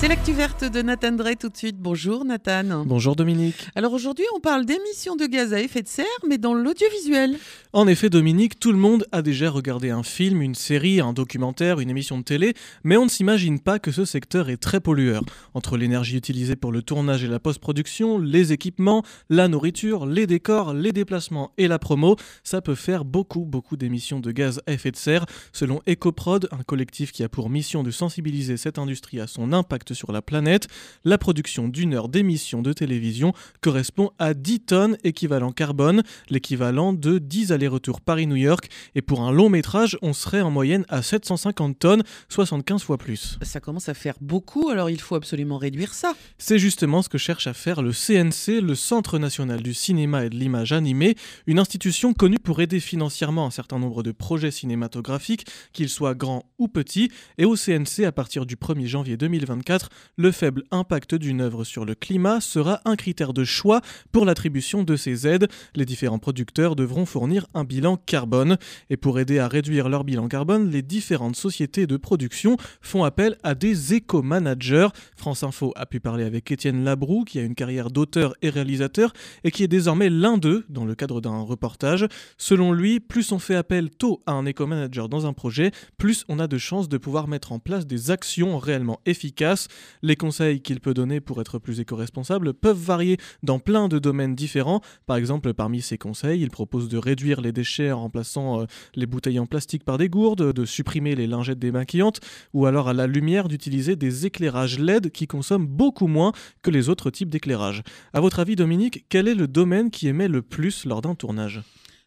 C'est l'actu verte de Nathan Drey tout de suite. Bonjour Nathan. Bonjour Dominique. Alors aujourd'hui, on parle d'émissions de gaz à effet de serre, mais dans l'audiovisuel. En effet, Dominique, tout le monde a déjà regardé un film, une série, un documentaire, une émission de télé, mais on ne s'imagine pas que ce secteur est très pollueur. Entre l'énergie utilisée pour le tournage et la post-production, les équipements, la nourriture, les décors, les déplacements et la promo, ça peut faire beaucoup, beaucoup d'émissions de gaz à effet de serre. Selon EcoProd, un collectif qui a pour mission de sensibiliser cette industrie à son impact sur la planète, la production d'une heure d'émission de télévision correspond à 10 tonnes équivalent carbone, l'équivalent de 10 allers-retours Paris-New York, et pour un long métrage, on serait en moyenne à 750 tonnes, 75 fois plus. Ça commence à faire beaucoup, alors il faut absolument réduire ça. C'est justement ce que cherche à faire le CNC, le Centre national du cinéma et de l'image animée, une institution connue pour aider financièrement un certain nombre de projets cinématographiques, qu'ils soient grands ou petits, et au CNC, à partir du 1er janvier 2024, le faible impact d'une œuvre sur le climat sera un critère de choix pour l'attribution de ces aides. Les différents producteurs devront fournir un bilan carbone. Et pour aider à réduire leur bilan carbone, les différentes sociétés de production font appel à des éco-managers. France Info a pu parler avec Étienne Labroux, qui a une carrière d'auteur et réalisateur, et qui est désormais l'un d'eux dans le cadre d'un reportage. Selon lui, plus on fait appel tôt à un éco-manager dans un projet, plus on a de chances de pouvoir mettre en place des actions réellement efficaces les conseils qu'il peut donner pour être plus éco-responsable peuvent varier dans plein de domaines différents. Par exemple, parmi ses conseils, il propose de réduire les déchets en remplaçant euh, les bouteilles en plastique par des gourdes, de supprimer les lingettes démaquillantes, ou alors à la lumière d'utiliser des éclairages LED qui consomment beaucoup moins que les autres types d'éclairage. À votre avis, Dominique, quel est le domaine qui émet le plus lors d'un tournage?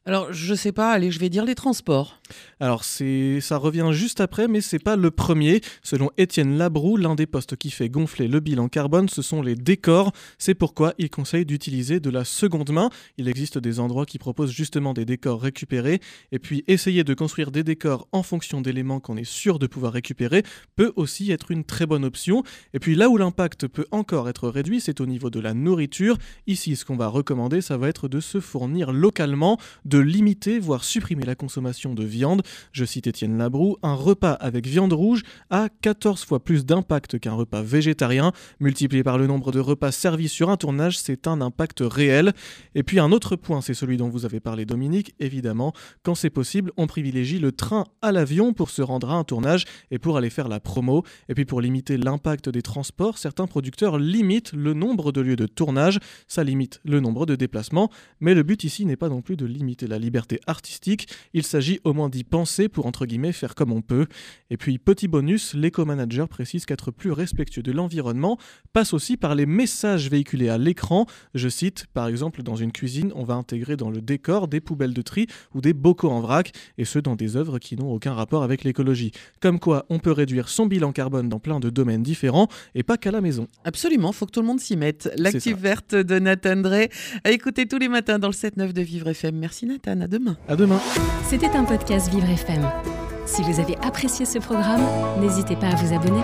Alors, je sais pas, allez, je vais dire les transports. Alors, ça revient juste après, mais c'est pas le premier. Selon Étienne Labroux, l'un des postes qui fait gonfler le bilan carbone, ce sont les décors. C'est pourquoi il conseille d'utiliser de la seconde main. Il existe des endroits qui proposent justement des décors récupérés. Et puis, essayer de construire des décors en fonction d'éléments qu'on est sûr de pouvoir récupérer peut aussi être une très bonne option. Et puis, là où l'impact peut encore être réduit, c'est au niveau de la nourriture. Ici, ce qu'on va recommander, ça va être de se fournir localement de limiter, voire supprimer la consommation de Je cite Étienne Labroux, un repas avec viande rouge a 14 fois plus d'impact qu'un repas végétarien. Multiplié par le nombre de repas servis sur un tournage, c'est un impact réel. Et puis un autre point, c'est celui dont vous avez parlé Dominique, évidemment, quand c'est possible, on privilégie le train à l'avion pour se rendre à un tournage et pour aller faire la promo. Et puis pour limiter l'impact des transports, certains producteurs limitent le nombre de lieux de tournage, ça limite le nombre de déplacements, mais le but ici n'est pas non plus de limiter la liberté artistique, il s'agit au moins d'y penser pour entre guillemets faire comme on peut. Et puis petit bonus, l'éco-manager précise qu'être plus respectueux de l'environnement passe aussi par les messages véhiculés à l'écran. Je cite, par exemple dans une cuisine, on va intégrer dans le décor des poubelles de tri ou des bocaux en vrac, et ce dans des œuvres qui n'ont aucun rapport avec l'écologie. Comme quoi, on peut réduire son bilan carbone dans plein de domaines différents, et pas qu'à la maison. Absolument, faut que tout le monde s'y mette. L'active verte de Nathan Drey, à écouter tous les matins dans le 7-9 de Vivre FM. Merci Nathan, à demain. À demain. C'était un podcast Vivre FM. Si vous avez apprécié ce programme, n'hésitez pas à vous abonner.